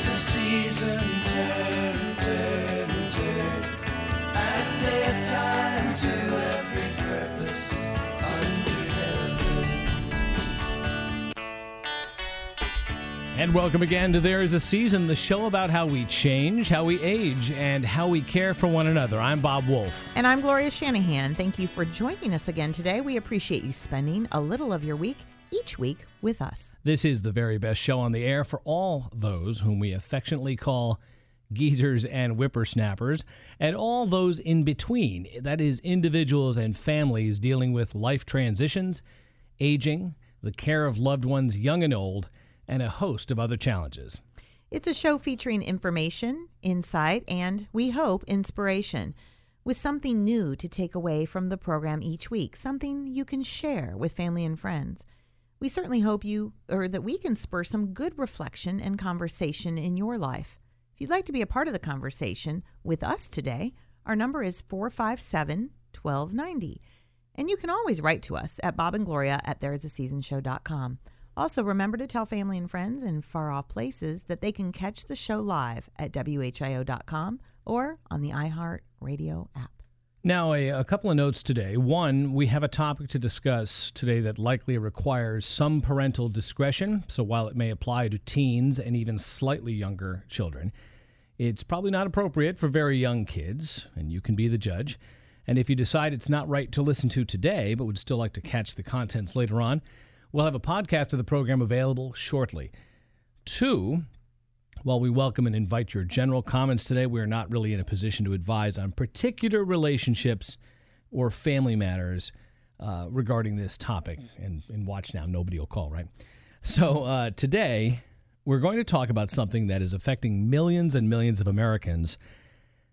There is a season, turn, turn, turn, and a time to every purpose under heaven. And welcome again to There Is a Season, the show about how we change, how we age, and how we care for one another. I'm Bob Wolf. And I'm Gloria Shanahan. Thank you for joining us again today. We appreciate you spending a little of your week each week with us. This is the very best show on the air for all those whom we affectionately call geezers and whippersnappers, and all those in between. That is, individuals and families dealing with life transitions, aging, the care of loved ones young and old, and a host of other challenges. It's a show featuring information, insight, and we hope inspiration. With something new to take away from the program each week, something you can share with family and friends. We certainly hope you or that we can spur some good reflection and conversation in your life. If you'd like to be a part of the conversation with us today, our number is 457 1290. And you can always write to us at Bob and Gloria at thereisaseasonshow.com. Also, remember to tell family and friends in far off places that they can catch the show live at WHIO.com or on the iHeart Radio app. Now, a, a, couple of notes today. One, we have a topic to discuss today that likely requires some parental discretion. So, while it may apply to teens and even slightly younger children, it's probably not appropriate for very young kids, and you can be the judge. And if you decide it's not right to listen to today, but would still like to catch the contents later on, we'll have a podcast of the program available shortly. Two, while we welcome and invite your general comments today, we are not really in a position to advise on particular relationships or family matters uh, regarding this topic. And, and watch now, nobody will call, right? So uh, today, we're going to talk about something that is affecting millions and millions of Americans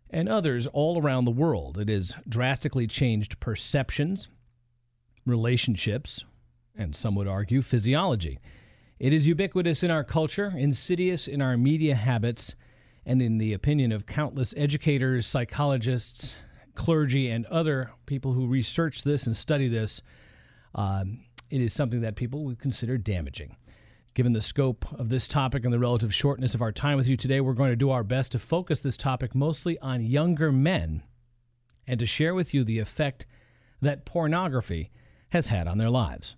and others all around the world. It has drastically changed perceptions, relationships, and some would argue physiology. It is ubiquitous in our culture, insidious in our media habits, and in the opinion of countless educators, psychologists, clergy, and other people who research this and study this. Um, it is something that people would consider damaging. Given the scope of this topic and the relative shortness of our time with you today, we're going to do our best to focus this topic mostly on younger men and to share with you the effect that pornography has had on their lives.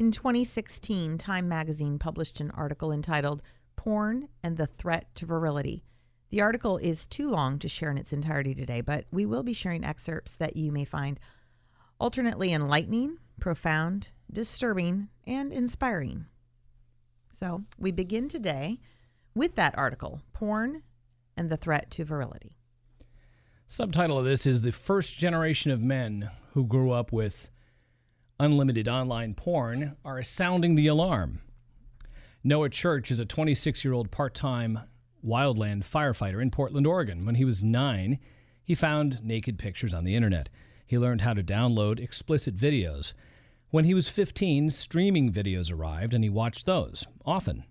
In 2016, Time magazine published an article entitled Porn and the Threat to Virility. The article is too long to share in its entirety today, but we will be sharing excerpts that you may find alternately enlightening, profound, disturbing, and inspiring. So we begin today with that article Porn and the Threat to Virility. Subtitle of this is The First Generation of Men Who Grew Up with unlimited online porn are sounding the alarm. Noah Church is a 26 year old part time wildland firefighter in Portland, Oregon. When he was nine, he found naked pictures on the internet. He learned how to download explicit videos. When he was 15, streaming videos arrived and he watched those, often,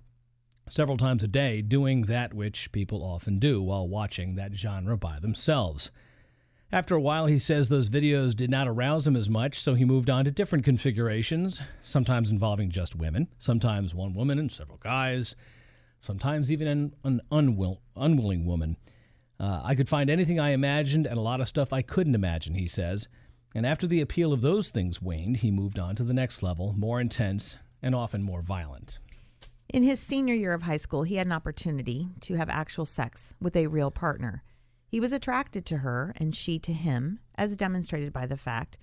several times a day, doing that which people often do while watching that genre by themselves. After a while, he says those videos did not arouse him as much, so he moved on to different configurations, sometimes involving just women, sometimes one woman and several guys, sometimes even an, an unwill, unwilling woman. Uh, I could find anything I imagined and a lot of stuff I couldn't imagine, he says. And after the appeal of those things waned, he moved on to the next level, more intense and often more violent. In his senior year of high school, he had an opportunity to have actual sex with a real partner. He was attracted to her and she to him, as demonstrated by the fact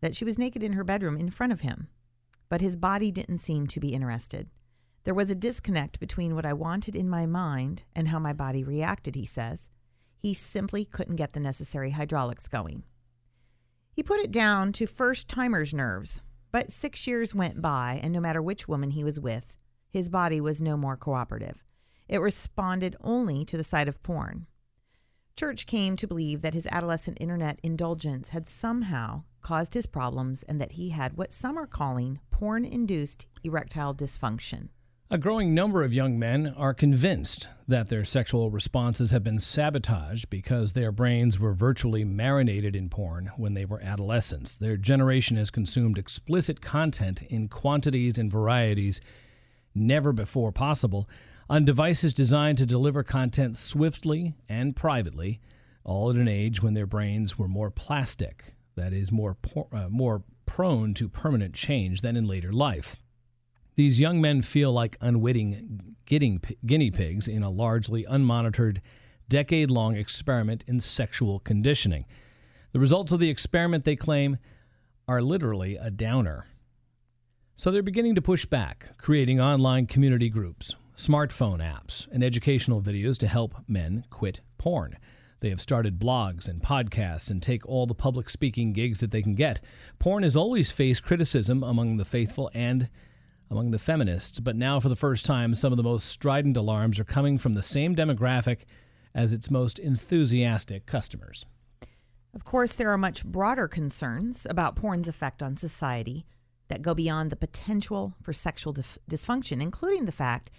that she was naked in her bedroom in front of him. But his body didn't seem to be interested. There was a disconnect between what I wanted in my mind and how my body reacted, he says. He simply couldn't get the necessary hydraulics going. He put it down to first timer's nerves, but six years went by, and no matter which woman he was with, his body was no more cooperative. It responded only to the sight of porn. Church came to believe that his adolescent internet indulgence had somehow caused his problems and that he had what some are calling porn induced erectile dysfunction. A growing number of young men are convinced that their sexual responses have been sabotaged because their brains were virtually marinated in porn when they were adolescents. Their generation has consumed explicit content in quantities and varieties never before possible on devices designed to deliver content swiftly and privately, all at an age when their brains were more plastic, that is, more, por- uh, more prone to permanent change than in later life. These young men feel like unwitting guinea pigs in a largely unmonitored, decade long experiment in sexual conditioning. The results of the experiment, they claim, are literally a downer. So they're beginning to push back, creating online community groups, smartphone apps, and educational videos to help men quit porn. They have started blogs and podcasts and take all the public speaking gigs that they can get. Porn has always faced criticism among the faithful and among the feminists, but now for the first time, some of the most strident alarms are coming from the same demographic as its most enthusiastic customers. Of course, there are much broader concerns about porn's effect on society that go beyond the potential for sexual dif- dysfunction, including the fact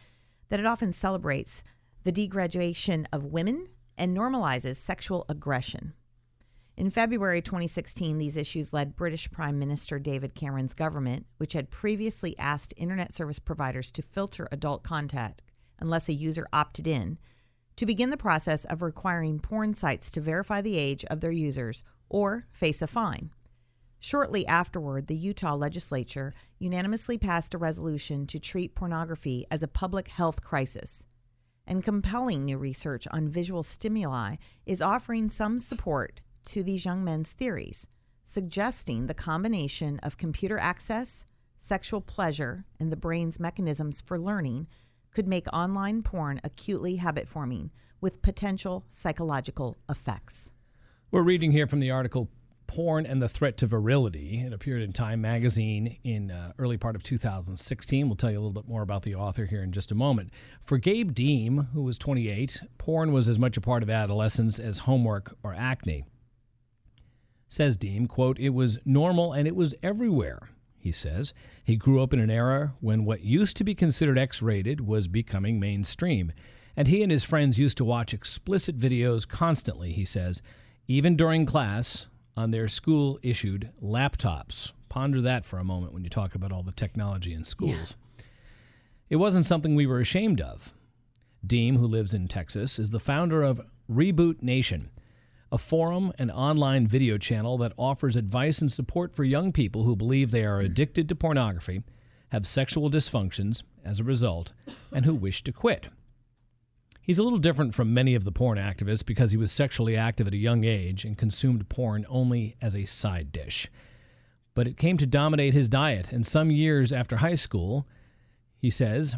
that it often celebrates the degradation of women and normalizes sexual aggression. In February 2016, these issues led British Prime Minister David Cameron's government, which had previously asked internet service providers to filter adult content unless a user opted in, to begin the process of requiring porn sites to verify the age of their users or face a fine. Shortly afterward, the Utah legislature unanimously passed a resolution to treat pornography as a public health crisis. And compelling new research on visual stimuli is offering some support to these young men's theories, suggesting the combination of computer access, sexual pleasure, and the brain's mechanisms for learning could make online porn acutely habit forming with potential psychological effects. We're reading here from the article Porn and the Threat to Virility. It appeared in Time magazine in uh, early part of 2016. We'll tell you a little bit more about the author here in just a moment. For Gabe Deem, who was 28, porn was as much a part of adolescence as homework or acne. Says Deem, quote, it was normal and it was everywhere, he says. He grew up in an era when what used to be considered X rated was becoming mainstream. And he and his friends used to watch explicit videos constantly, he says, even during class on their school issued laptops. Ponder that for a moment when you talk about all the technology in schools. Yeah. It wasn't something we were ashamed of. Deem, who lives in Texas, is the founder of Reboot Nation, a forum and online video channel that offers advice and support for young people who believe they are addicted to pornography, have sexual dysfunctions as a result, and who wish to quit. He's a little different from many of the porn activists because he was sexually active at a young age and consumed porn only as a side dish. But it came to dominate his diet, and some years after high school, he says,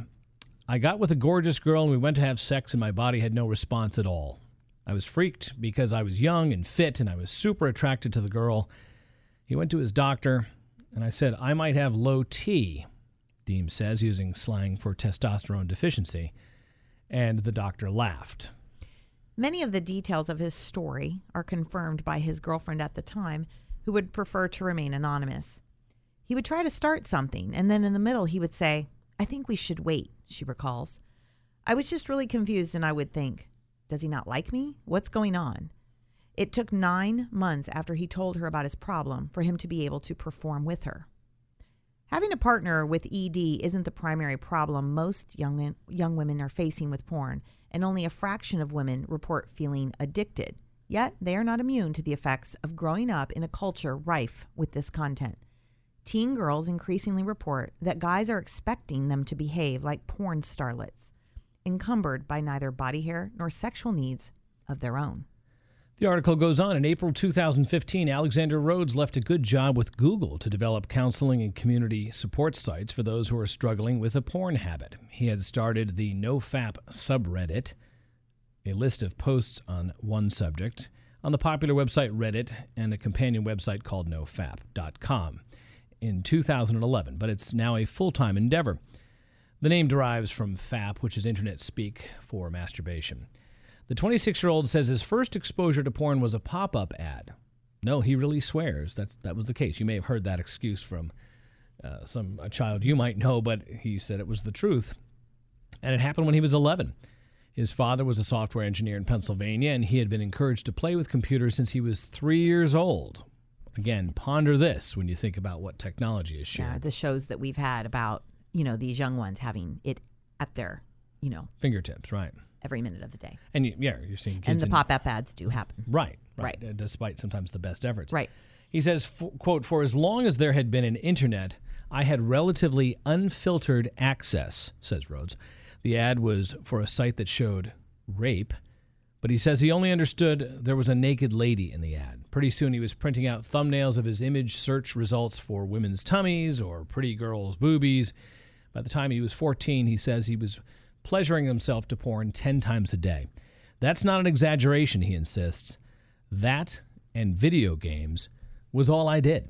I got with a gorgeous girl and we went to have sex, and my body had no response at all. I was freaked because I was young and fit and I was super attracted to the girl. He went to his doctor and I said, I might have low T, Deem says, using slang for testosterone deficiency. And the doctor laughed. Many of the details of his story are confirmed by his girlfriend at the time, who would prefer to remain anonymous. He would try to start something, and then in the middle, he would say, I think we should wait, she recalls. I was just really confused, and I would think, does he not like me? What's going on? It took nine months after he told her about his problem for him to be able to perform with her. Having a partner with ED isn't the primary problem most young, young women are facing with porn, and only a fraction of women report feeling addicted. Yet, they are not immune to the effects of growing up in a culture rife with this content. Teen girls increasingly report that guys are expecting them to behave like porn starlets encumbered by neither body hair nor sexual needs of their own. The article goes on. In April 2015, Alexander Rhodes left a good job with Google to develop counseling and community support sites for those who are struggling with a porn habit. He had started the NoFap subreddit, a list of posts on one subject, on the popular website Reddit and a companion website called nofap.com in 2011, but it's now a full time endeavor. The name derives from FAP, which is internet speak for masturbation. The 26 year old says his first exposure to porn was a pop up ad. No, he really swears that's, that was the case. You may have heard that excuse from uh, some a child you might know, but he said it was the truth. And it happened when he was 11. His father was a software engineer in Pennsylvania, and he had been encouraged to play with computers since he was three years old. Again, ponder this when you think about what technology is Yeah, the shows that we've had about, you know, these young ones having it at their, you know, Fingertips, right? Every minute of the day. And you, yeah, you're seeing kids And the in- pop up ads do happen. Right, Right. right. uh, Despite sometimes the best efforts. Right. He says, f- quote, for as long as there had been an internet, I had relatively unfiltered access, says Rhodes. The ad was for a site that showed rape, but he says he only understood there was a naked lady in the ad. Pretty soon he was printing out thumbnails of his image search results for women's tummies or pretty girls' boobies. By the time he was 14, he says he was pleasuring himself to porn 10 times a day. That's not an exaggeration, he insists. That and video games was all I did.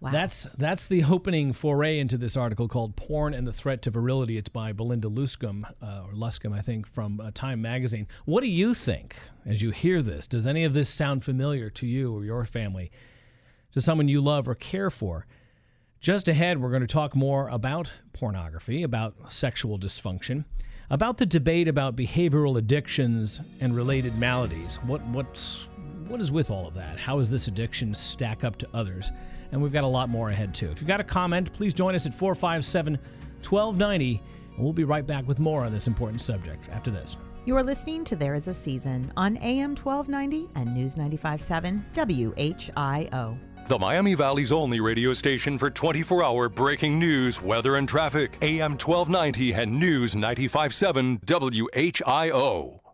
Wow. That's that's the opening foray into this article called "Porn and the Threat to Virility." It's by Belinda Luscombe uh, or Luscombe, I think, from uh, Time Magazine. What do you think as you hear this? Does any of this sound familiar to you or your family, to someone you love or care for? Just ahead, we're going to talk more about pornography, about sexual dysfunction, about the debate about behavioral addictions and related maladies. What what's what is with all of that? How does this addiction stack up to others? And we've got a lot more ahead too. If you've got a comment, please join us at 457 1290, and we'll be right back with more on this important subject after this. You are listening to There Is a Season on AM 1290 and News 95.7 WHIO. The Miami Valley's only radio station for 24 hour breaking news, weather, and traffic. AM 1290 and News 957 WHIO.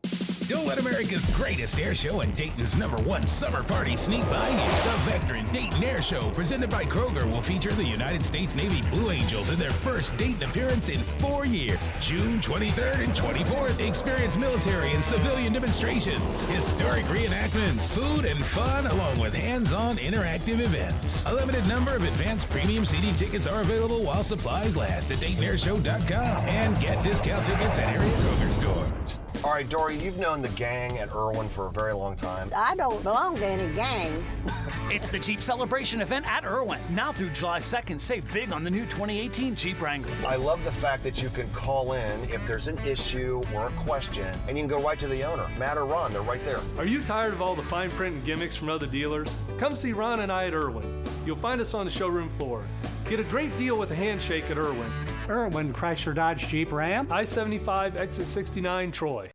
Don't let America's greatest air show and Dayton's number one summer party sneak by you. The Vectren Dayton Air Show, presented by Kroger, will feature the United States Navy Blue Angels in their first Dayton appearance in four years. June 23rd and 24th, experience military and civilian demonstrations, historic reenactments, food and fun, along with hands-on interactive events. A limited number of advanced premium seating tickets are available while supplies last at DaytonAirShow.com and get discount tickets at area Kroger stores. All right, Dory, you've known the gang at Irwin for a very long time. I don't belong to any gangs. It's the Jeep Celebration event at Irwin. Now through July 2nd, save big on the new 2018 Jeep Wrangler. I love the fact that you can call in if there's an issue or a question, and you can go right to the owner. Matt or Ron, they're right there. Are you tired of all the fine print and gimmicks from other dealers? Come see Ron and I at Irwin. You'll find us on the showroom floor. Get a great deal with a handshake at Irwin. Irwin Chrysler Dodge Jeep Ram. I 75, exit 69, Troy.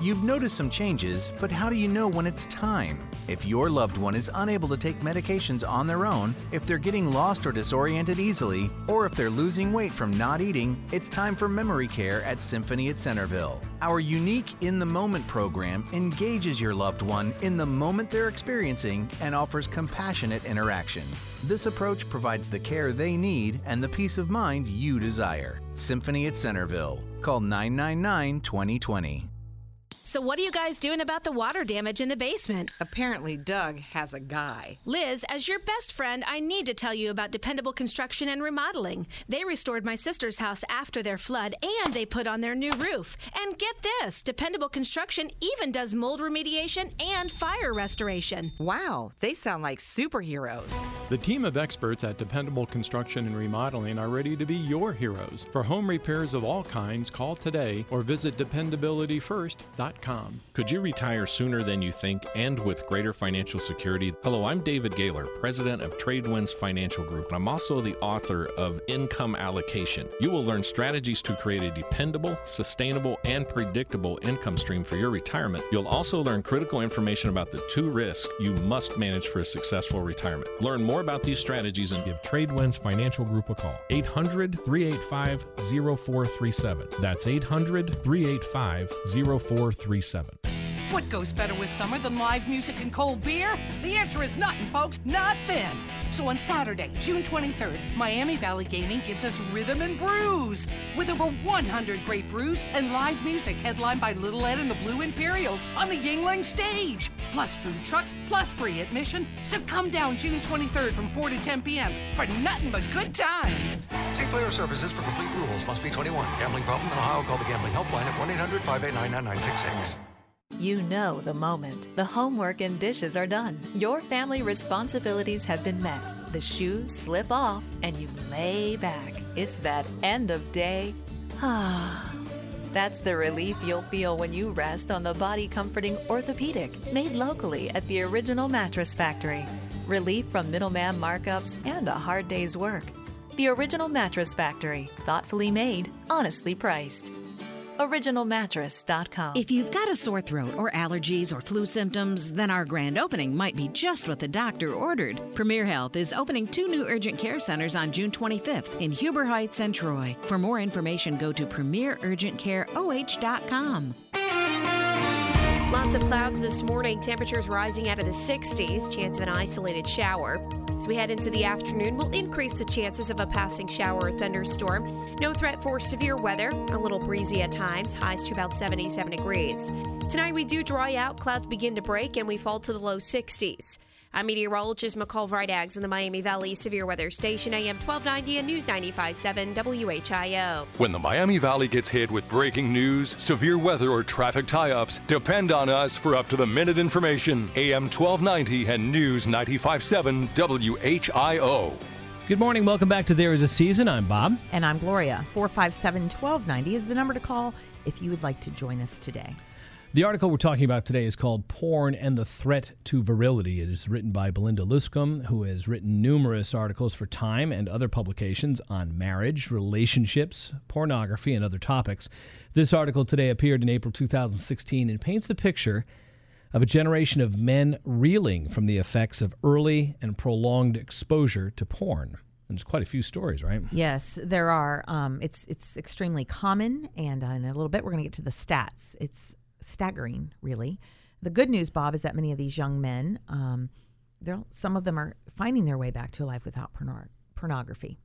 You've noticed some changes, but how do you know when it's time? If your loved one is unable to take medications on their own, if they're getting lost or disoriented easily, or if they're losing weight from not eating, it's time for memory care at Symphony at Centerville. Our unique In the Moment program engages your loved one in the moment they're experiencing and offers compassionate interaction. This approach provides the care they need and the peace of mind you desire. Symphony at Centerville. Call 999 2020. So, what are you guys doing about the water damage in the basement? Apparently, Doug has a guy. Liz, as your best friend, I need to tell you about Dependable Construction and Remodeling. They restored my sister's house after their flood and they put on their new roof. And get this Dependable Construction even does mold remediation and fire restoration. Wow, they sound like superheroes. The team of experts at Dependable Construction and Remodeling are ready to be your heroes. For home repairs of all kinds, call today or visit dependabilityfirst.com. Could you retire sooner than you think and with greater financial security? Hello, I'm David Gaylor, president of Tradewinds Financial Group, and I'm also the author of Income Allocation. You will learn strategies to create a dependable, sustainable, and predictable income stream for your retirement. You'll also learn critical information about the two risks you must manage for a successful retirement. Learn more about these strategies and give Tradewinds Financial Group a call. 800 385 0437. That's 800 385 0437. What goes better with summer than live music and cold beer? The answer is nothing, folks, not then. So on Saturday, June 23rd, Miami Valley Gaming gives us Rhythm and Brews with over 100 great brews and live music headlined by Little Ed and the Blue Imperials on the Yuengling stage. Plus food trucks, plus free admission. So come down June 23rd from 4 to 10 p.m. for nothing but good times. See Player Services for complete rules. Must be 21. Gambling problem in Ohio? Call the Gambling Helpline at 1 800 589 9966. You know the moment. The homework and dishes are done. Your family responsibilities have been met. The shoes slip off and you lay back. It's that end of day. Ah. That's the relief you'll feel when you rest on the body comforting orthopedic made locally at the original mattress factory. Relief from middleman markups and a hard day's work. The original mattress factory, thoughtfully made, honestly priced. OriginalMattress.com. If you've got a sore throat or allergies or flu symptoms, then our grand opening might be just what the doctor ordered. Premier Health is opening two new urgent care centers on June 25th in Huber Heights and Troy. For more information, go to premierurgentcareoh.com. Lots of clouds this morning, temperatures rising out of the 60s, chance of an isolated shower. As we head into the afternoon, we'll increase the chances of a passing shower or thunderstorm. No threat for severe weather, a little breezy at times, highs to about 77 degrees. Tonight we do dry out, clouds begin to break, and we fall to the low 60s. I'm meteorologist McCall Vrydaghs in the Miami Valley Severe Weather Station, AM 1290 and News 95.7 WHIO. When the Miami Valley gets hit with breaking news, severe weather, or traffic tie ups, depend on us for up to the minute information. AM 1290 and News 95.7 WHIO. Good morning. Welcome back to There Is a Season. I'm Bob. And I'm Gloria. 457 1290 is the number to call if you would like to join us today. The article we're talking about today is called Porn and the Threat to Virility. It is written by Belinda Luscombe, who has written numerous articles for Time and other publications on marriage, relationships, pornography, and other topics. This article today appeared in April 2016 and paints a picture of a generation of men reeling from the effects of early and prolonged exposure to porn. And there's quite a few stories, right? Yes, there are. Um, it's it's extremely common, and uh, in a little bit we're going to get to the stats. It's staggering, really. The good news, Bob, is that many of these young men, um, some of them are finding their way back to a life without porno- pornography.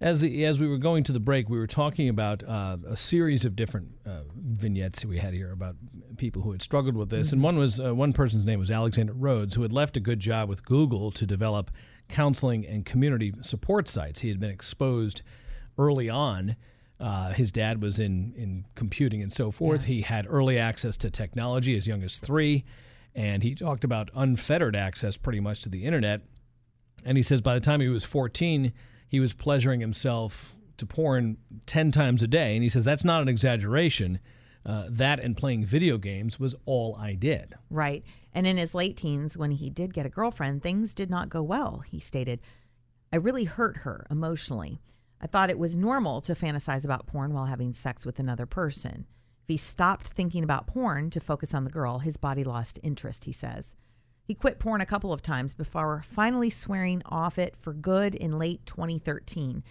As as we were going to the break, we were talking about uh, a series of different uh, vignettes we had here about people who had struggled with this, mm-hmm. and one was uh, one person's name was Alexander Rhodes, who had left a good job with Google to develop counseling and community support sites. He had been exposed early on. Uh, his dad was in in computing and so forth. Yeah. He had early access to technology as young as three, and he talked about unfettered access pretty much to the internet. And he says by the time he was 14 he was pleasuring himself to porn 10 times a day. And he says that's not an exaggeration. Uh, that and playing video games was all I did. Right. And in his late teens, when he did get a girlfriend, things did not go well. He stated, I really hurt her emotionally. I thought it was normal to fantasize about porn while having sex with another person. If he stopped thinking about porn to focus on the girl, his body lost interest, he says. He quit porn a couple of times before finally swearing off it for good in late 2013.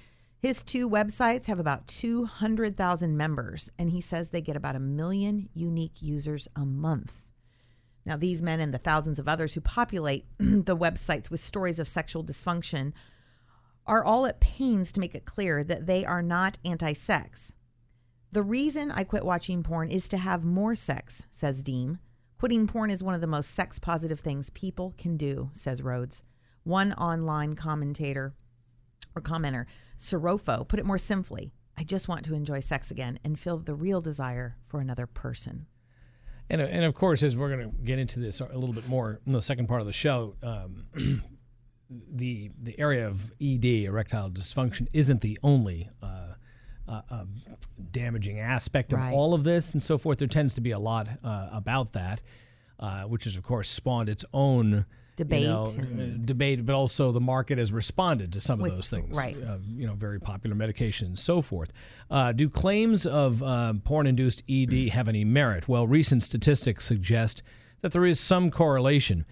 His two websites have about 200,000 members, and he says they get about a million unique users a month. Now, these men and the thousands of others who populate the websites with stories of sexual dysfunction are all at pains to make it clear that they are not anti sex. The reason I quit watching porn is to have more sex, says Deem. Quitting porn is one of the most sex positive things people can do, says Rhodes. One online commentator or commenter, Sorofo, put it more simply I just want to enjoy sex again and feel the real desire for another person. And, and of course, as we're going to get into this a little bit more in the second part of the show, um, the the area of ED, erectile dysfunction, isn't the only uh, uh, uh, damaging aspect of right. all of this and so forth. There tends to be a lot uh, about that, uh, which has, of course, spawned its own debate, you know, uh, debate, but also the market has responded to some with, of those things. Right. Uh, you know, very popular medications and so forth. do claims of porn-induced ED have any merit? Well, recent statistics suggest that there is some correlation.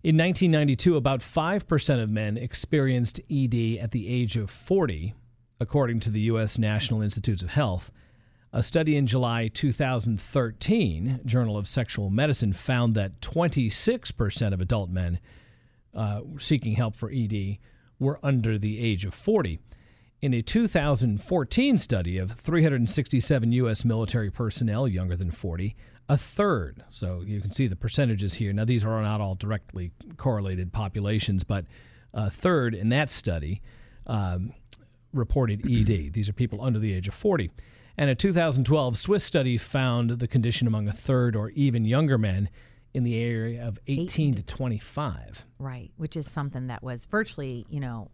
In 1992, about 5% of men experienced ED at the age of 40, according to the U.S. National Institutes of Health. A study in July 2013, Journal of Sexual Medicine, found that 26% of adult men uh, seeking help for ED were under the age of 40. In a 2014 study of 367 U.S. military personnel younger than 40, a third, so you can see the percentages here. Now, these are not all directly correlated populations, but a third in that study um, reported ED. These are people under the age of 40. And a 2012 Swiss study found the condition among a third or even younger men in the area of 18 to 25. Right, which is something that was virtually, you know,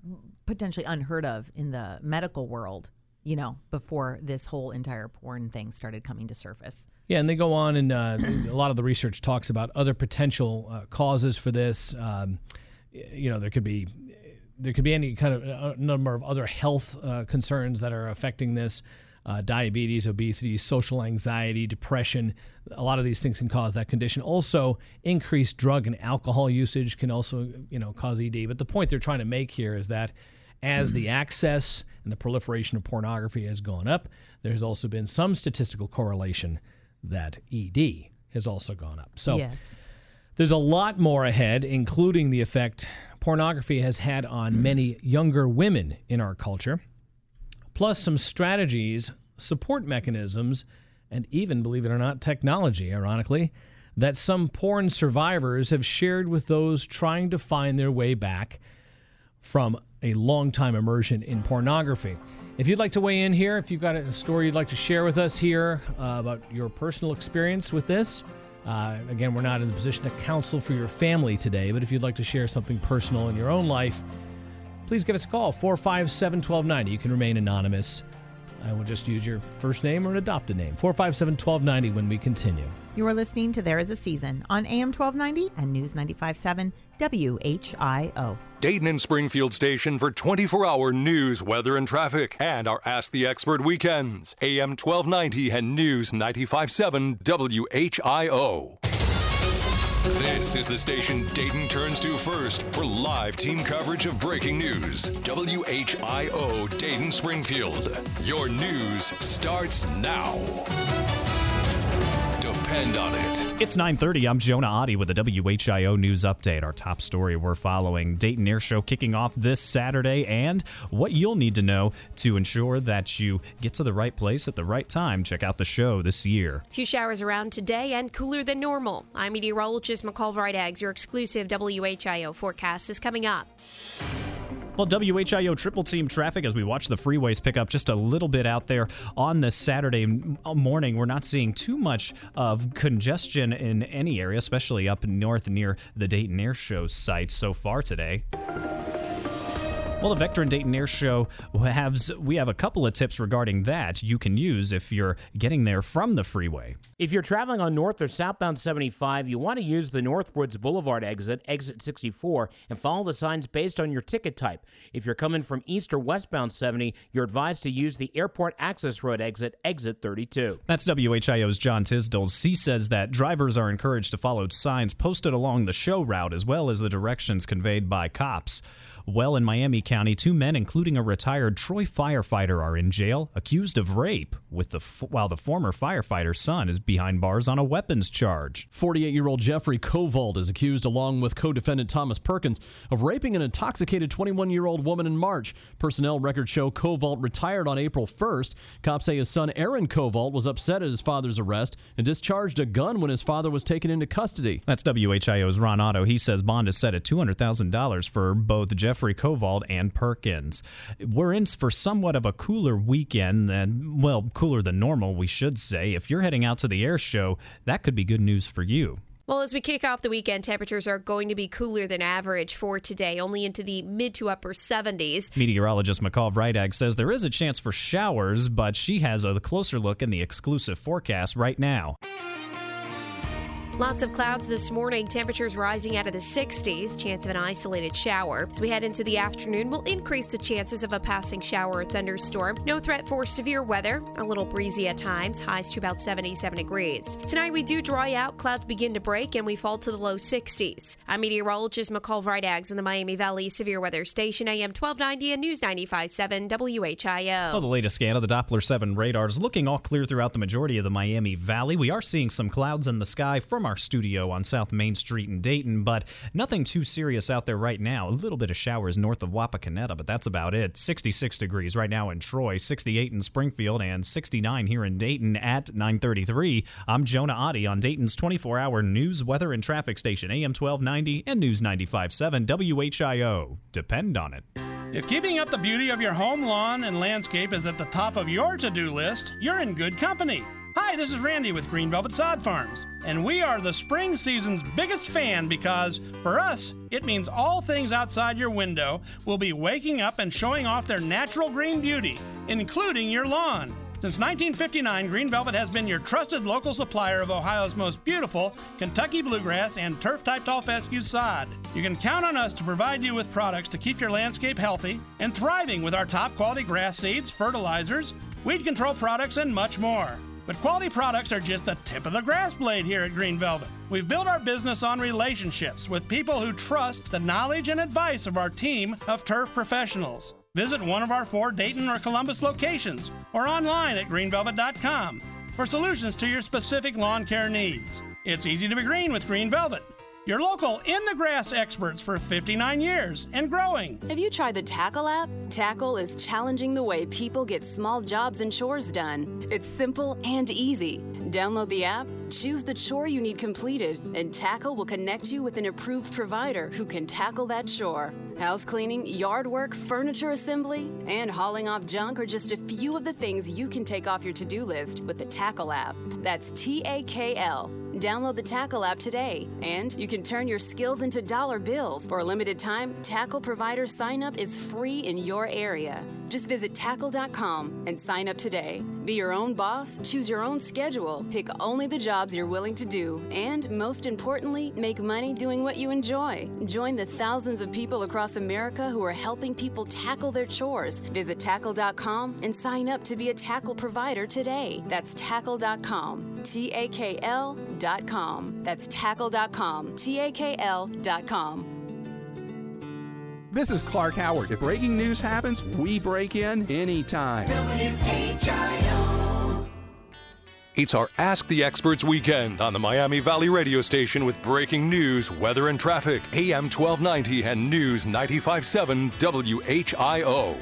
potentially unheard of in the medical world, you know, before this whole entire porn thing started coming to surface. Yeah, and they go on, and uh, a lot of the research talks about other potential uh, causes for this. Um, you know, there could be there could be any kind of a number of other health uh, concerns that are affecting this. Uh, diabetes, obesity, social anxiety, depression. A lot of these things can cause that condition. Also, increased drug and alcohol usage can also, you know, cause ED. But the point they're trying to make here is that as the access and the proliferation of pornography has gone up, there's also been some statistical correlation that ED has also gone up. So yes. there's a lot more ahead, including the effect pornography has had on many younger women in our culture, plus some strategies, support mechanisms, and even, believe it or not, technology, ironically, that some porn survivors have shared with those trying to find their way back from a long time immersion in pornography. If you'd like to weigh in here, if you've got a story you'd like to share with us here uh, about your personal experience with this, uh, again, we're not in the position to counsel for your family today, but if you'd like to share something personal in your own life, please give us a call 457 1290. You can remain anonymous. I will just use your first name or an adopted name. 457 1290 when we continue. You are listening to There Is a Season on AM 1290 and News 95.7 WHIO. Dayton and Springfield station for 24 hour news, weather, and traffic, and our Ask the Expert weekends. AM 1290 and News 95.7 WHIO. This is the station Dayton turns to first for live team coverage of breaking news. WHIO Dayton Springfield. Your news starts now. Depend on it. It's 9:30. I'm Jonah Adi with the WHIO news update. Our top story we're following: Dayton Air Show kicking off this Saturday, and what you'll need to know to ensure that you get to the right place at the right time. Check out the show this year. A Few showers around today and cooler than normal. I'm meteorologist McCall Eggs. Your exclusive WHIO forecast is coming up. Well, WHIO triple team traffic as we watch the freeways pick up just a little bit out there on this Saturday uh, morning. We're not seeing too much of congestion in any area, especially up north near the Dayton Air Show site so far today. Well, the Vectren Dayton Air Show has we have a couple of tips regarding that you can use if you're getting there from the freeway. If you're traveling on north or southbound 75, you want to use the Northwoods Boulevard exit, exit 64, and follow the signs based on your ticket type. If you're coming from east or westbound 70, you're advised to use the Airport Access Road exit, exit 32. That's WHIO's John Tisdall. He says that drivers are encouraged to follow signs posted along the show route as well as the directions conveyed by cops. Well, in Miami County, two men, including a retired Troy firefighter, are in jail accused of rape, with the f- while the former firefighter's son is behind bars on a weapons charge. 48-year-old Jeffrey Kovold is accused, along with co-defendant Thomas Perkins, of raping an intoxicated 21-year-old woman in March. Personnel records show Kovold retired on April 1st. Cops say his son Aaron Kovold was upset at his father's arrest and discharged a gun when his father was taken into custody. That's WHIO's Ron Otto. He says bond is set at $200,000 for both Jeff Jeffrey Kovold and Perkins. We're in for somewhat of a cooler weekend than, well, cooler than normal, we should say. If you're heading out to the air show, that could be good news for you. Well, as we kick off the weekend, temperatures are going to be cooler than average for today, only into the mid to upper 70s. Meteorologist McCall Vrydag says there is a chance for showers, but she has a closer look in the exclusive forecast right now. Lots of clouds this morning, temperatures rising out of the 60s, chance of an isolated shower. As we head into the afternoon, we'll increase the chances of a passing shower or thunderstorm. No threat for severe weather, a little breezy at times, highs to about 77 degrees. Tonight we do dry out, clouds begin to break, and we fall to the low 60s. I'm meteorologist McCall Vrydags in the Miami Valley Severe Weather Station, AM 1290 and News 95.7 WHIO. Well, the latest scan of the Doppler 7 radar is looking all clear throughout the majority of the Miami Valley. We are seeing some clouds in the sky from our studio on South Main Street in Dayton, but nothing too serious out there right now. A little bit of showers north of Wapakoneta, but that's about it. 66 degrees right now in Troy, 68 in Springfield, and 69 here in Dayton at 933. I'm Jonah Adi on Dayton's 24-hour news, weather, and traffic station, AM 1290 and News 95.7 WHIO. Depend on it. If keeping up the beauty of your home, lawn, and landscape is at the top of your to do list, you're in good company. Hi, this is Randy with Green Velvet Sod Farms, and we are the spring season's biggest fan because, for us, it means all things outside your window will be waking up and showing off their natural green beauty, including your lawn. Since 1959, Green Velvet has been your trusted local supplier of Ohio's most beautiful Kentucky bluegrass and turf type tall fescue sod. You can count on us to provide you with products to keep your landscape healthy and thriving with our top quality grass seeds, fertilizers, weed control products, and much more. But quality products are just the tip of the grass blade here at Green Velvet. We've built our business on relationships with people who trust the knowledge and advice of our team of turf professionals. Visit one of our four Dayton or Columbus locations or online at greenvelvet.com for solutions to your specific lawn care needs. It's easy to be green with Green Velvet. Your local in the grass experts for 59 years and growing. Have you tried the Takl app? Takl is challenging the way people get small jobs and chores done. It's simple and easy. Download the app, choose the chore you need completed, and Takl will connect you with an approved provider who can tackle that chore. House cleaning, yard work, furniture assembly, and hauling off junk are just a few of the things you can take off your to do list with the Takl app. That's T A K L. Download the Takl app today, and you can turn your skills into dollar bills. For a limited time, Takl provider sign up is free in your area. Just visit takl.com and sign up today. Be your own boss, choose your own schedule, pick only the jobs you're willing to do, and most importantly, make money doing what you enjoy. Join the thousands of people across America who are helping people tackle their chores. Visit takl.com and sign up to be a tackle provider today. That's takl.com. T A K L.com. That's takl.com. T A K L.com. This is Clark Howard. If breaking news happens, we break in anytime. W-H-I-O. It's our Ask the Experts weekend on the Miami Valley radio station with breaking news, weather, and traffic. AM 1290 and News 957 WHIO.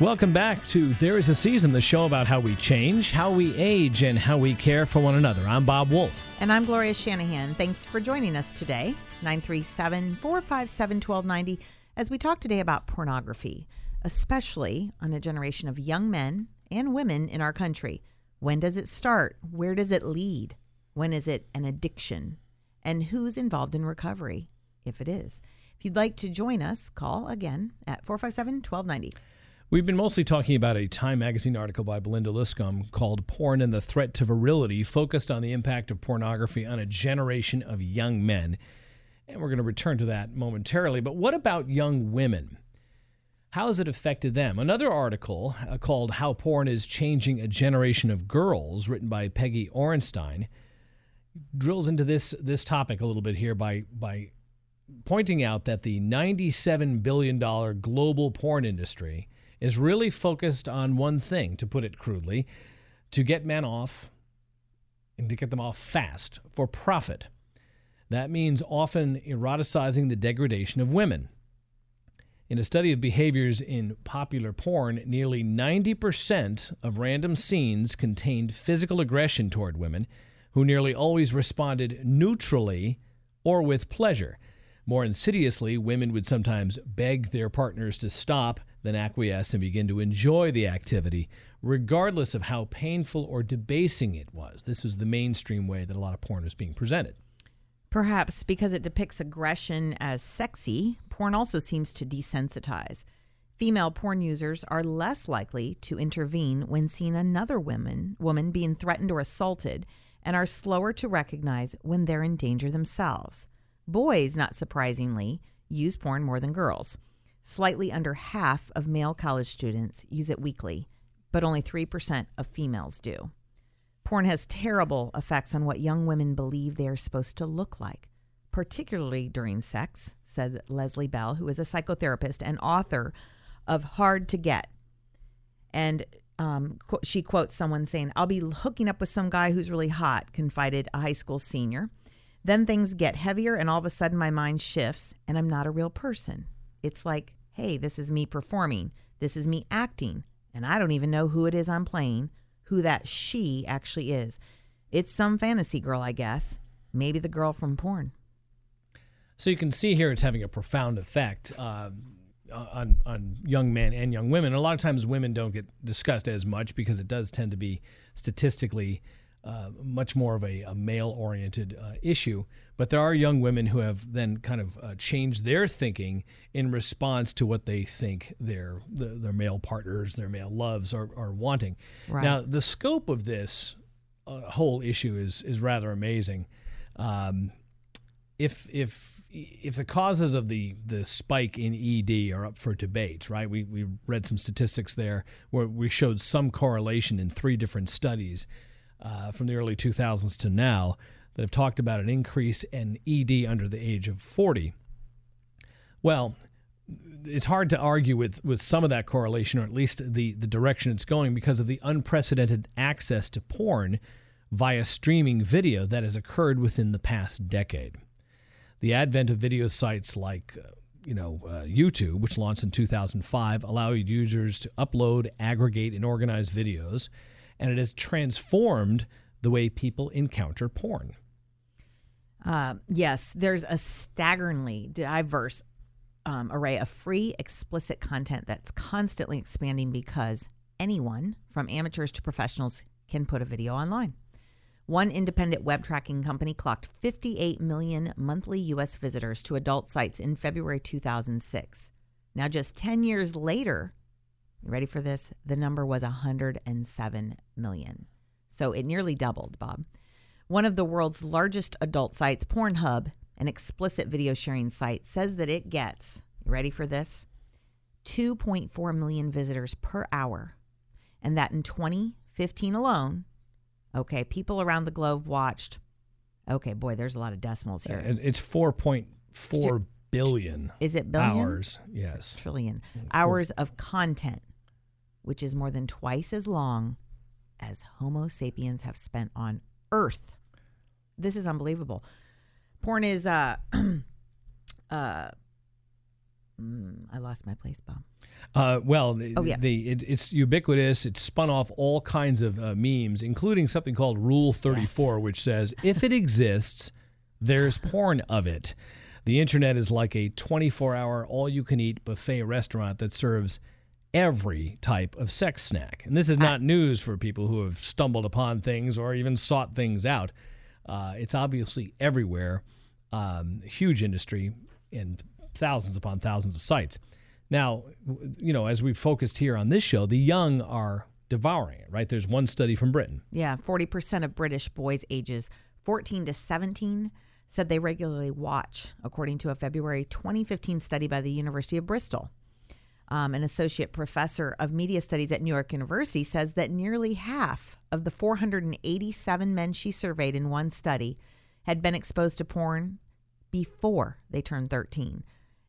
Welcome back to There Is a Season, the show about how we change, how we age, and how we care for one another. I'm Bob Wolf. And I'm Gloria Shanahan. Thanks for joining us today. 937 457 1290 as we talk today about pornography, especially on a generation of young men and women in our country. When does it start? Where does it lead? When is it an addiction? And who's involved in recovery, if it is? If you'd like to join us, call again at 457 1290. We've been mostly talking about a Time magazine article by Belinda Liscombe called Porn and the Threat to Virility, focused on the impact of pornography on a generation of young men. And we're going to return to that momentarily. But what about young women? How has it affected them? Another article uh, called How Porn is Changing a Generation of Girls, written by Peggy Orenstein, drills into this, this topic a little bit here by, by pointing out that the $97 billion global porn industry is really focused on one thing, to put it crudely, to get men off and to get them off fast for profit. That means often eroticizing the degradation of women. In a study of behaviors in popular porn, nearly 90% of random scenes contained physical aggression toward women, who nearly always responded neutrally or with pleasure. More insidiously, women would sometimes beg their partners to stop, then acquiesce and begin to enjoy the activity, regardless of how painful or debasing it was. This was the mainstream way that a lot of porn was being presented. Perhaps because it depicts aggression as sexy, porn also seems to desensitize. Female porn users are less likely to intervene when seeing another woman, woman being threatened or assaulted and are slower to recognize when they're in danger themselves. Boys, not surprisingly, use porn more than girls. Slightly under half of male college students use it weekly, but only 3% of females do. Porn has terrible effects on what young women believe they are supposed to look like, particularly during sex, said Leslie Bell, who is a psychotherapist and author of Hard to Get. And um, qu- she quotes someone saying, I'll be hooking up with some guy who's really hot, confided a high school senior. Then things get heavier, and all of a sudden my mind shifts, and I'm not a real person. It's like, hey, this is me performing, this is me acting, and I don't even know who it is I'm playing who that she actually is. It's some fantasy girl, I guess. Maybe the girl from porn. So you can see here it's having a profound effect. Uh, uh, on on young men and young women. A lot of times, women don't get discussed as much because it does tend to be statistically uh, much more of a, a male-oriented uh, issue. But there are young women who have then kind of uh, changed their thinking in response to what they think their the, their male partners, their male loves are, are wanting. Right. Now, the scope of this uh, whole issue is is rather amazing. Um, if if if the causes of the the spike in ED are up for debate, right? We we read some statistics there where we showed some correlation in three different studies uh, from the early 2000s to now that have talked about an increase in ED under the age of 40. Well, it's hard to argue with, with some of that correlation, or at least the, the direction it's going, because of the unprecedented access to porn via streaming video that has occurred within the past decade. The advent of video sites like uh, you know, uh, YouTube, which launched in 2005, allowed users to upload, aggregate, and organize videos, and it has transformed the way people encounter porn. Uh, yes, there's a staggeringly diverse um, array of free, explicit content that's constantly expanding because anyone, from amateurs to professionals, can put a video online. One independent web tracking company clocked 58 million monthly U.S. visitors to adult sites in February 2006. Now, just 10 years later, you ready for this? The number was 107 million. So it nearly doubled, Bob. One of the world's largest adult sites, Pornhub, an explicit video sharing site, says that it gets, you ready for this? 2.4 million visitors per hour. And that in 2015 alone, okay, people around the globe watched. Okay, boy, there's a lot of decimals here. Uh, It's 4.4 billion. Is it billion? Hours, yes. Trillion. Hours of content, which is more than twice as long as Homo sapiens have spent on Earth. This is unbelievable. Porn is uh uh mm, I lost my place, Bob. Uh, well, the, Oh, yeah. the, it, it's ubiquitous. It's spun off all kinds of uh, memes, including something called Rule 34, which says if it exists, there's porn of it. The internet is like a 24 hour, all you can eat buffet restaurant that serves every type of sex snack. And this is not news for people who have stumbled upon things or even sought things out. Uh, it's obviously everywhere, um, huge industry, and thousands upon thousands of sites. Now, you know, as we've focused here on this show, the young are devouring it, right? There's one study from Britain. Yeah, 40% of British boys ages 14 to 17 said they regularly watch, according to a February 2015 study by the University of Bristol. Um, an associate professor of media studies at New York University says that nearly half of the 487 men she surveyed in one study had been exposed to porn before they turned 13.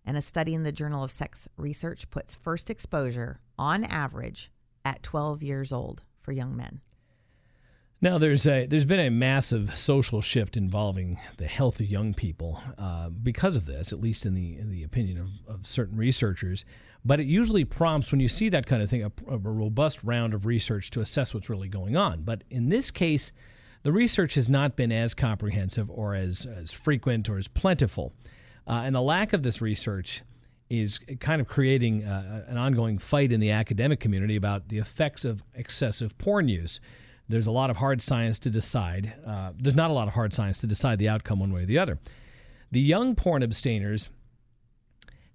And a study in the Journal of Sex Research puts first exposure on average at 12 years old for young men. Now, there's a there's been a massive social shift involving the health of young people uh, because of this, at least in the in the opinion of, of certain researchers. But it usually prompts when you see that kind of thing a, a robust round of research to assess what's really going on. But in this case, the research has not been as comprehensive or as as frequent or as plentiful, uh, and the lack of this research is kind of creating uh, an ongoing fight in the academic community about the effects of excessive porn use. There's a lot of hard science to decide. Uh, there's not a lot of hard science to decide the outcome one way or the other. The young porn abstainers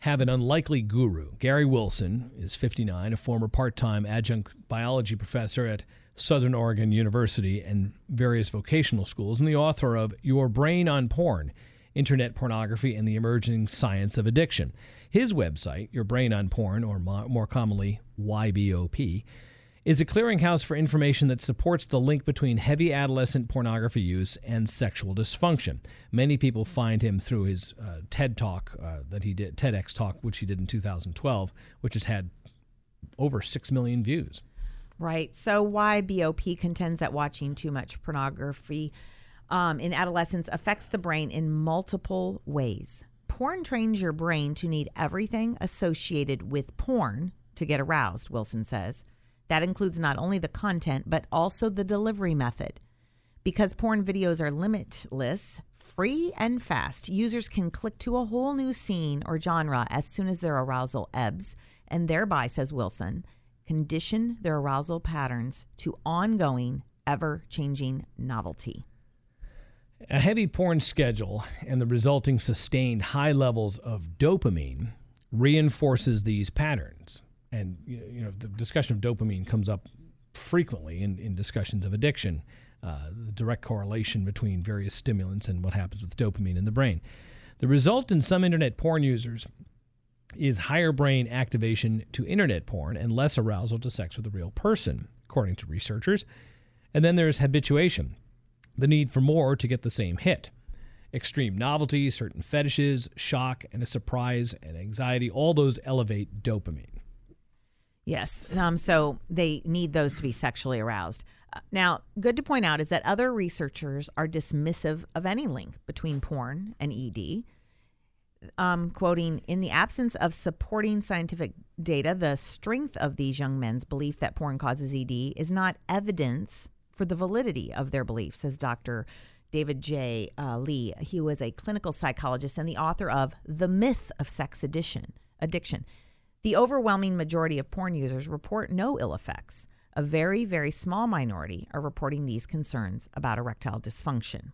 have an unlikely guru. Gary Wilson is 59, a former part time adjunct biology professor at Southern Oregon University and various vocational schools, and the author of Your Brain on Porn Internet Pornography and the Emerging Science of Addiction. His website, Your Brain on Porn, or more commonly YBOP, is a clearinghouse for information that supports the link between heavy adolescent pornography use and sexual dysfunction. Many people find him through his uh, TED talk uh, that he did, TEDx talk, which he did in 2012, which has had over 6 million views. Right. So, YBOP contends that watching too much pornography um, in adolescence affects the brain in multiple ways. Porn trains your brain to need everything associated with porn to get aroused, Wilson says. That includes not only the content, but also the delivery method. Because porn videos are limitless, free and fast. Users can click to a whole new scene or genre as soon as their arousal ebbs, and thereby, says Wilson, condition their arousal patterns to ongoing, ever changing novelty. A heavy porn schedule and the resulting sustained high levels of dopamine reinforces these patterns. And you know, the discussion of dopamine comes up frequently in, in discussions of addiction, uh, the direct correlation between various stimulants and what happens with dopamine in the brain. The result in some internet porn users is higher brain activation to internet porn and less arousal to sex with a real person, according to researchers. And then there's habituation, the need for more to get the same hit. Extreme novelty, certain fetishes, shock, and a surprise and anxiety, all those elevate dopamine. Yes. Um, so they need those to be sexually aroused. Now, good to point out is that other researchers are dismissive of any link between porn and ED. Um, quoting, in the absence of supporting scientific data, the strength of these young men's belief that porn causes ED is not evidence for the validity of their belief, says Dr. David J. Uh, Lee. He was a clinical psychologist and the author of The Myth of Sex Addiction. Addiction. The overwhelming majority of porn users report no ill effects. A very, very small minority are reporting these concerns about erectile dysfunction.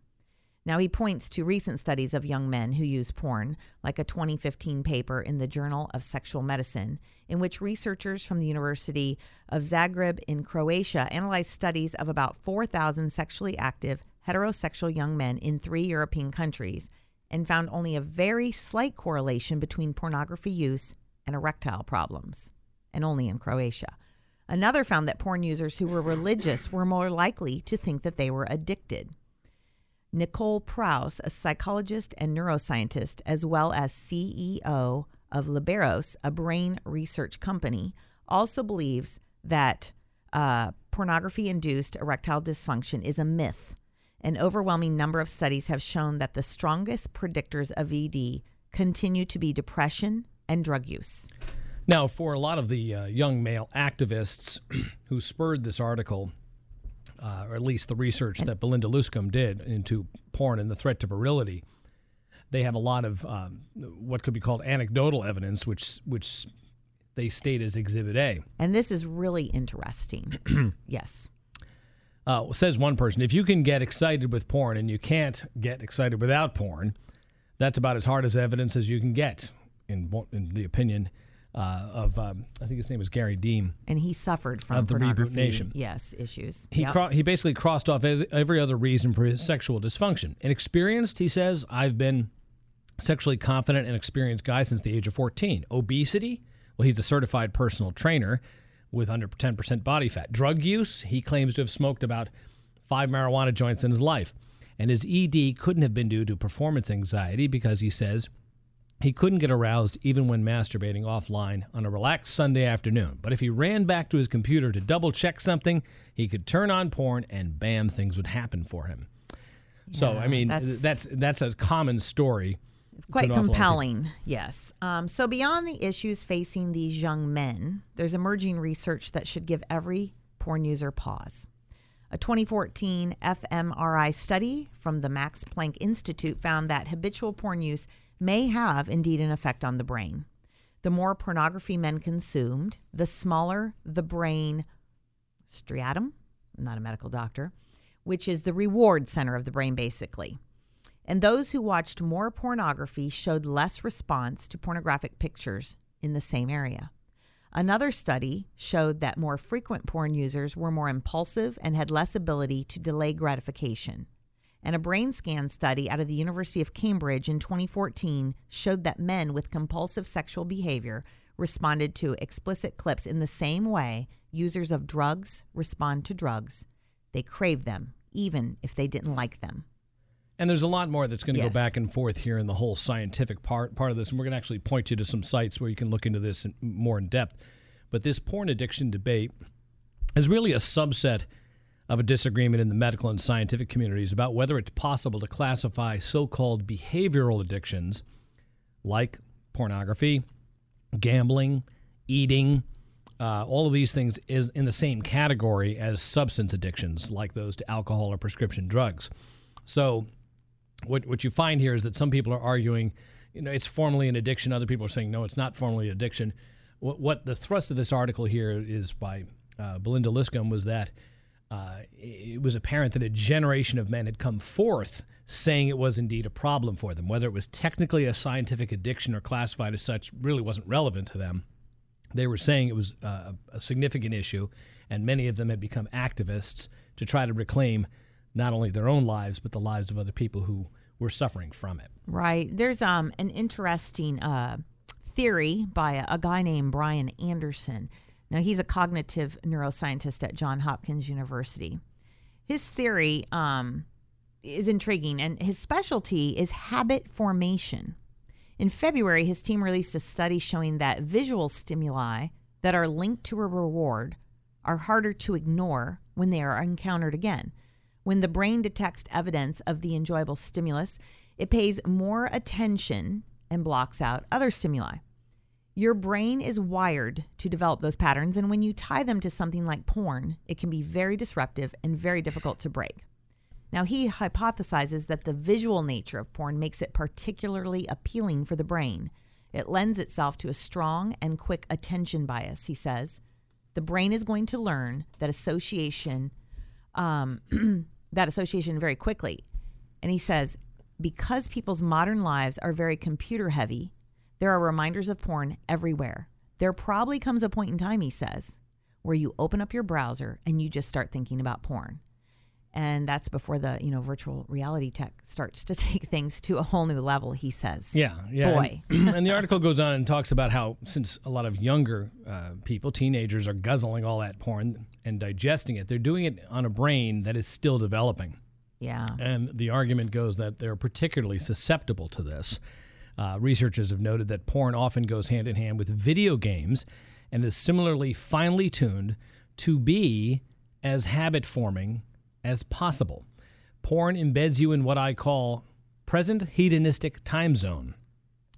Now, he points to recent studies of young men who use porn, like a 2015 paper in the Journal of Sexual Medicine, in which researchers from the University of Zagreb in Croatia analyzed studies of about 4,000 sexually active heterosexual young men in three European countries and found only a very slight correlation between pornography use and erectile problems, and only in Croatia. Another found that porn users who were religious were more likely to think that they were addicted. Nicole Prause, a psychologist and neuroscientist, as well as CEO of Liberos, a brain research company, also believes that uh, pornography induced erectile dysfunction is a myth. An overwhelming number of studies have shown that the strongest predictors of ED continue to be depression and drug use. Now, for a lot of the uh, young male activists who spurred this article, uh, or at least the research that Belinda Luscombe did into porn and the threat to virility, they have a lot of um, what could be called anecdotal evidence, which which they state as Exhibit A. And this is really interesting. yes. Uh, says one person, if you can get excited with porn and you can't get excited without porn, that's about as hard as evidence as you can get, in, in the opinion uh, of, um, I think his name was Gary Deem. And he suffered from of the Reboot Nation. Yes, issues. He, Yep. cro- he basically crossed off every other reason for his sexual dysfunction. Inexperienced, he says, I've been sexually confident and experienced guy since the age of 14. Obesity, well, he's a certified personal trainer with under 10% body fat. Drug use, he claims to have smoked about five marijuana joints in his life. And his ED couldn't have been due to performance anxiety because he says he couldn't get aroused even when masturbating offline on a relaxed Sunday afternoon. But if he ran back to his computer to double check something, he could turn on porn and bam, things would happen for him. so, I mean, that's- that's that's a common story. Quite an awful lot of people. compelling, yes. Um, so, beyond the issues facing these young men, there's emerging research that should give every porn user pause. A 2014 fMRI study from the Max Planck Institute found that habitual porn use may have indeed an effect on the brain. The more pornography men consumed, the smaller the brain striatum, I'm not a medical doctor, which is the reward center of the brain, basically. And those who watched more pornography showed less response to pornographic pictures in the same area. Another study showed that more frequent porn users were more impulsive and had less ability to delay gratification. And a brain scan study out of the University of Cambridge in 2014 showed that men with compulsive sexual behavior responded to explicit clips in the same way users of drugs respond to drugs. They crave them, even if they didn't like them. And there's a lot more that's going to Yes. go back and forth here in the whole scientific part part of this, and we're going to actually point you to some sites where you can look into this in, more in depth. But this porn addiction debate is really a subset of a disagreement in the medical and scientific communities about whether it's possible to classify so-called behavioral addictions like pornography, gambling, eating, uh, all of these things is in the same category as substance addictions like those to alcohol or prescription drugs. So what what you find here is that some people are arguing, you know, it's formally an addiction. Other people are saying no, it's not formally addiction. What, what the thrust of this article here is by uh, Belinda Luscombe was that uh, it was apparent that a generation of men had come forth saying it was indeed a problem for them. Whether it was technically a scientific addiction or classified as such really wasn't relevant to them. They were saying it was uh, a significant issue, and many of them had become activists to try to reclaim not only their own lives but the lives of other people who were suffering from it. Right. There's um an interesting uh, theory by a, a guy named Brian Anderson. Now he's a cognitive neuroscientist at Johns Hopkins University. His theory um, is intriguing, and his specialty is habit formation. In February, his team released a study showing that visual stimuli that are linked to a reward are harder to ignore when they are encountered again. When the brain detects evidence of the enjoyable stimulus, it pays more attention and blocks out other stimuli. Your brain is wired to develop those patterns, and when you tie them to something like porn, it can be very disruptive and very difficult to break. Now, he hypothesizes that the visual nature of porn makes it particularly appealing for the brain. It lends itself to a strong and quick attention bias, he says. The brain is going to learn that association um, that association very quickly. And he says, because people's modern lives are very computer heavy, there are reminders of porn everywhere. There probably comes a point in time, he says, where you open up your browser and you just start thinking about porn. And that's before the, you know, virtual reality tech starts to take things to a whole new level, he says. Yeah, yeah. Boy. And, and the article goes on and talks about how, since a lot of younger uh, people, teenagers, are guzzling all that porn and digesting it, they're doing it on a brain that is still developing. Yeah. And the argument goes that they're particularly susceptible to this. Uh, researchers have noted that porn often goes hand in hand with video games and is similarly finely tuned to be as habit forming as possible. Porn embeds you in what I call present hedonistic time zone.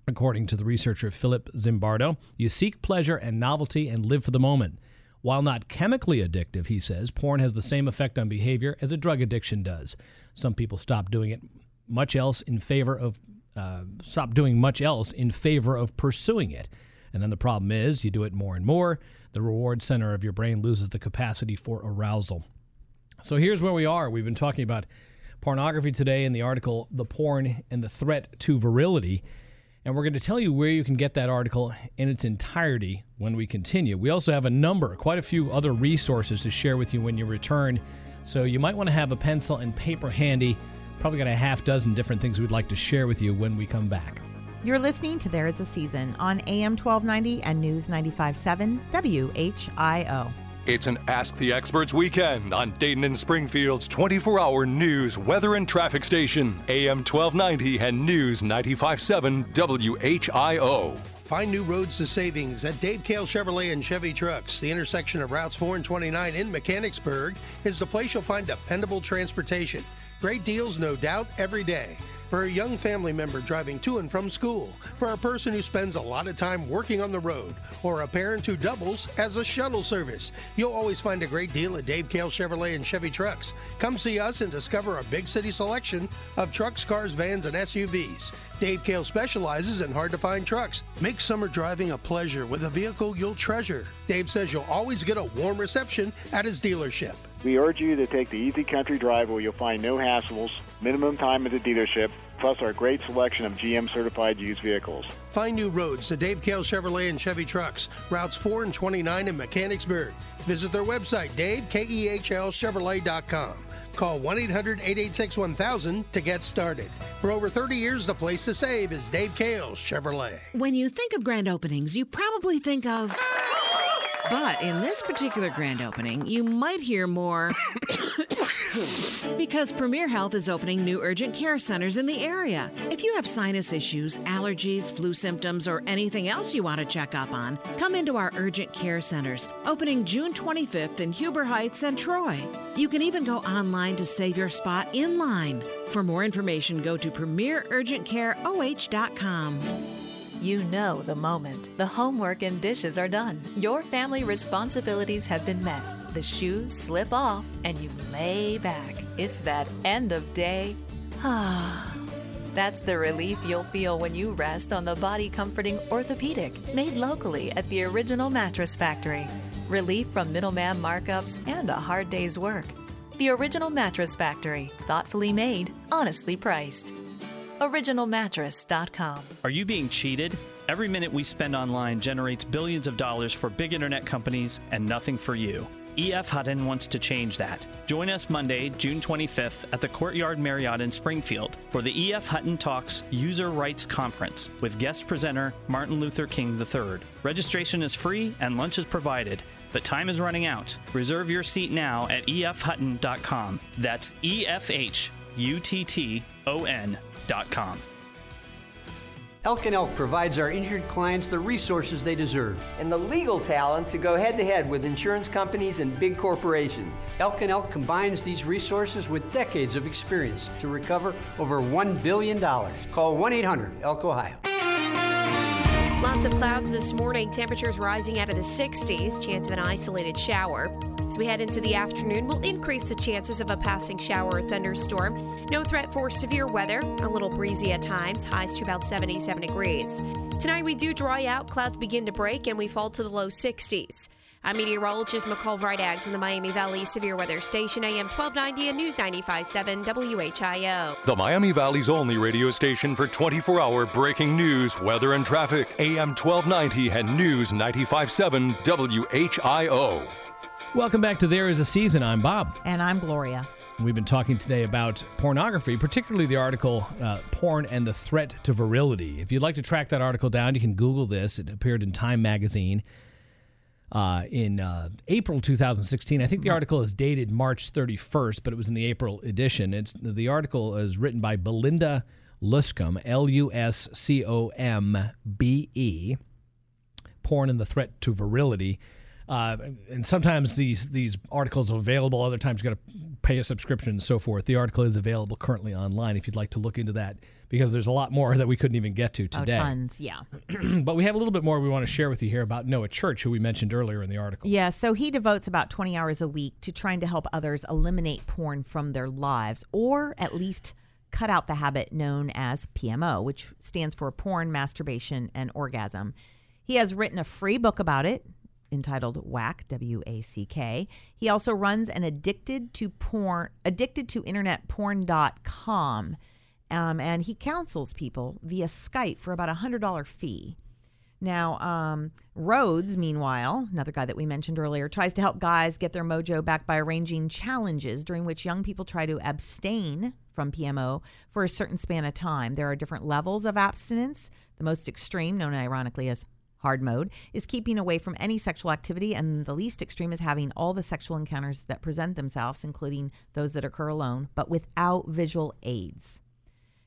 According to the researcher Philip Zimbardo, you seek pleasure and novelty and live for the moment. While not chemically addictive, he says, porn has the same effect on behavior as a drug addiction does. Some people stop doing it much else in favor of uh, stop doing much else in favor of pursuing it. And then the problem is you do it more and more, the reward center of your brain loses the capacity for arousal. So here's where we are. We've been talking about pornography today in the article The Porn and the Threat to Virility. And we're going to tell you where you can get that article in its entirety when we continue. We also have a number, quite a few other resources to share with you when you return. So you might want to have a pencil and paper handy. Probably got a half dozen different things we'd like to share with you when we come back. You're listening to There Is a Season on AM 1290 and News 95.7 WHIO. It's an Ask the Experts weekend on Dayton and Springfield's 24 hour news, weather, and traffic station, AM 1290 and News 957 WHIO. Find new roads to savings at Dave Kehl Chevrolet and Chevy Trucks. The intersection of routes 4 and 29 in Mechanicsburg is the place you'll find dependable transportation. Great deals, no doubt, every day for a young family member driving to and from school, for a person who spends a lot of time working on the road, or a parent who doubles as a shuttle service. You'll always find a great deal at Dave Kehl Chevrolet and Chevy Trucks. Come see us and discover a big city selection of trucks, cars, vans, and SUVs. Dave Kehl specializes in hard to find trucks. Make summer driving a pleasure with a vehicle you'll treasure. Dave says you'll always get a warm reception at his dealership. We urge you to take the easy country drive where you'll find no hassles, minimum time at the dealership, plus our great selection of GM certified used vehicles. Find new roads to Dave Kehl Chevrolet and Chevy Trucks, routes 4 and 29 in Mechanicsburg. Visit their website, davekehlchevrolet.com. Call 1 800 886 1000 to get started. For over 30 years, the place to save is Dave Kehl's Chevrolet. When you think of grand openings, you probably think of. But in this particular grand opening, you might hear more. because Premier Health is opening new urgent care centers in the area. If you have sinus issues, allergies, flu symptoms, or anything else you want to check up on, come into our urgent care centers, opening June 25th in Huber Heights and Troy. You can even go online to save your spot in line. For more information, go to premierurgentcareoh.com. You know the moment. The homework and dishes are done. Your family responsibilities have been met. The shoes slip off and you lay back. It's that end of day. Ah. That's the relief you'll feel when you rest on the body comforting orthopedic made locally at the original Mattress Factory. Relief from middleman markups and a hard day's work. The original Mattress Factory, thoughtfully made, honestly priced. OriginalMattress.com. Are you being cheated? Every minute we spend online generates billions of dollars for big internet companies and nothing for you. EF Hutton wants to change that. Join us Monday, June 25th at the Courtyard Marriott in Springfield for the EF Hutton Talks User Rights Conference with guest presenter Martin Luther King III. Registration is free and lunch is provided, but time is running out. Reserve your seat now at efhutton.com. That's E F H U T T O N.com. Elk and Elk provides our injured clients the resources they deserve. and the legal talent to go head to head with insurance companies and big corporations. Elk and Elk combines these resources with decades of experience to recover over $1 billion. Call 1 800 Elk Ohio. Lots of clouds this morning. Temperatures rising out of the 60s. Chance of an isolated shower. As we head into the afternoon, we'll increase the chances of a passing shower or thunderstorm. No threat for severe weather. A little breezy at times. Highs to about 77 degrees. Tonight we do dry out. Clouds begin to break and we fall to the low 60s. I'm meteorologist McCall Vrydaghs in the Miami Valley Severe Weather Station, AM 1290 and News 95.7 WHIO. The Miami Valley's only radio station for 24 hour breaking news, weather, and traffic. AM 1290 and News 95.7 WHIO. Welcome back to There Is a Season. I'm Bob. And I'm Gloria. We've been talking today about pornography, particularly the article uh, Porn and the Threat to Virility. If you'd like to track that article down, you can Google this. It appeared in Time magazine uh, in uh, April 2016. I think the article is dated March 31st, but it was in the April edition. It's, the article is written by Belinda Luscombe, L U S C O M B E, Porn and the Threat to Virility. Uh, and sometimes these these articles are available. Other times you got to pay a subscription and so forth. The article is available currently online if you'd like to look into that because there's a lot more that we couldn't even get to today. Oh, tons, yeah. but we have a little bit more we want to share with you here about Noah Church, who we mentioned earlier in the article. Yeah, so he devotes about 20 hours a week to trying to help others eliminate porn from their lives or at least cut out the habit known as PMO, which stands for porn, masturbation, and orgasm. He has written a free book about it entitled WACK, W A C K. He also runs an addicted to porn addicted to internet porn.com. Um, and he counsels people via Skype for about a hundred dollar fee. Now, um, Rhodes, meanwhile, another guy that we mentioned earlier, tries to help guys get their mojo back by arranging challenges during which young people try to abstain from PMO for a certain span of time. There are different levels of abstinence. The most extreme, known ironically as hard mode, is keeping away from any sexual activity, and the least extreme is having all the sexual encounters that present themselves, including those that occur alone, but without visual aids.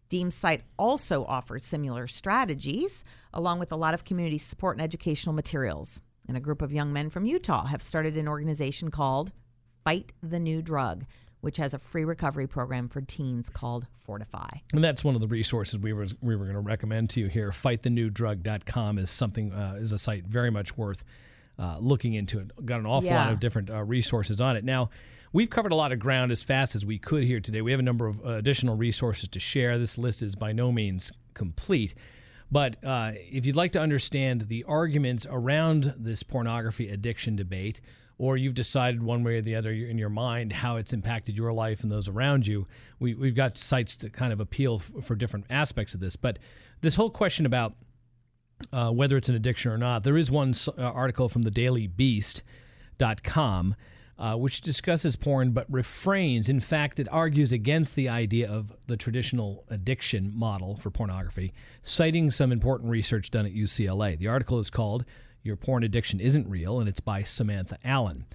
Deem's site also offers similar strategies, along with a lot of community support and educational materials. And a group of young men from Utah have started an organization called Fight the New Drug, which has a free recovery program for teens called Fortify. And that's one of the resources we were we were going to recommend to you here. FightTheNewDrug.com is something uh, is a site very much worth uh, looking into. It got an awful lot of different uh, resources on it. Now, we've covered a lot of ground as fast as we could here today. We have a number of uh, additional resources to share. This list is by no means complete. But uh, if you'd like to understand the arguments around this pornography addiction debate, or you've decided one way or the other in your mind how it's impacted your life and those around you, we, we've got sites to kind of appeal f- for different aspects of this. But this whole question about uh, whether it's an addiction or not, there is one uh, article from the dailybeast.com uh, which discusses porn but refrains. In fact, it argues against the idea of the traditional addiction model for pornography, citing some important research done at UCLA. The article is called Your Porn Addiction Isn't Real, and it's by Samantha Allen.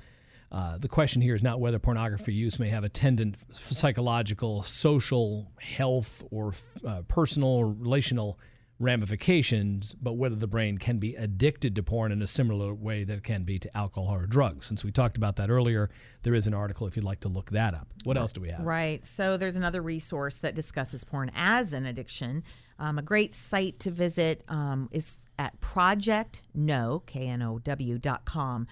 Uh, the question here is not whether pornography use may have attendant psychological, social, health, or uh, personal or relational ramifications, but whether the brain can be addicted to porn in a similar way that it can be to alcohol or drugs. Since we talked about that earlier, there is an article if you'd like to look that up. What else do we have? Right. So there's another resource that discusses porn as an addiction. Um, a great site to visit um, is at Project Know, K N O W dot com.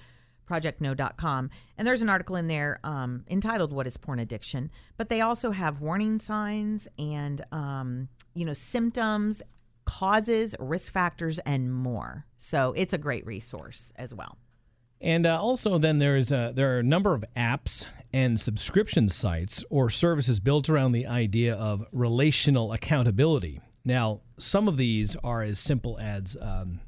projectknow.com. And there's an article in there um, entitled "What Is Porn Addiction?" But they also have warning signs and um, you know symptoms, causes, risk factors, and more. So it's a great resource as well. And uh, also, then there's there are a number of apps and subscription sites or services built around the idea of relational accountability. Now, some of these are as simple as um,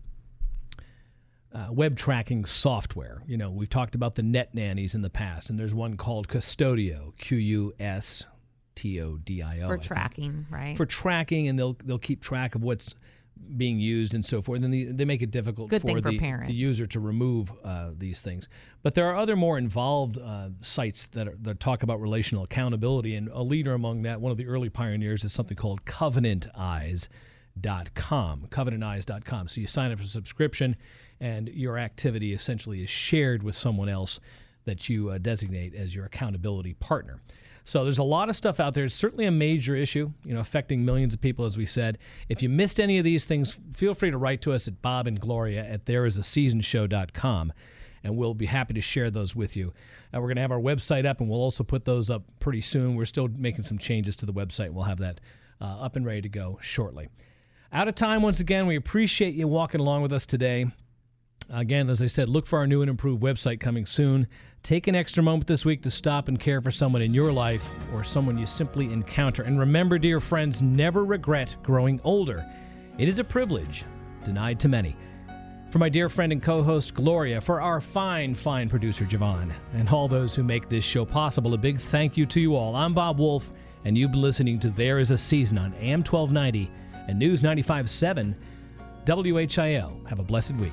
uh, web tracking software. You know, we've talked about the net nannies in the past, and there's one called Qustodio, Q U S T O D I O. For tracking, right? For tracking, and they'll they'll keep track of what's being used and so forth. And they, they make it difficult Good for, the, parents. the user to remove uh, these things. But there are other more involved uh, sites that, are, that talk about relational accountability. And a leader among that, one of the early pioneers, is something called Covenant Eyes. Dot CovenantEyes.com. CovenantEyes.com. So you sign up for a subscription, and your activity essentially is shared with someone else that you uh, designate as your accountability partner. So there's a lot of stuff out there. It's certainly a major issue, you know, affecting millions of people, as we said. If you missed any of these things, feel free to write to us at Bob and Gloria at thereisaseasonshow.com, and we'll be happy to share those with you. Uh, we're going to have our website up, and we'll also put those up pretty soon. We're still making some changes to the website. We'll have that uh, up and ready to go shortly. Out of time once again. We appreciate you walking along with us today. Again, as I said, look for our new and improved website coming soon. Take an extra moment this week to stop and care for someone in your life or someone you simply encounter. And remember, dear friends, never regret growing older. It is a privilege denied to many. For my dear friend and co host Gloria, for our fine, fine producer Javon, and all those who make this show possible, a big thank you to you all. I'm Bob Wolf, and you've been listening to There Is a Season on AM 1290 and News 95.7 WHIO. Have a blessed week.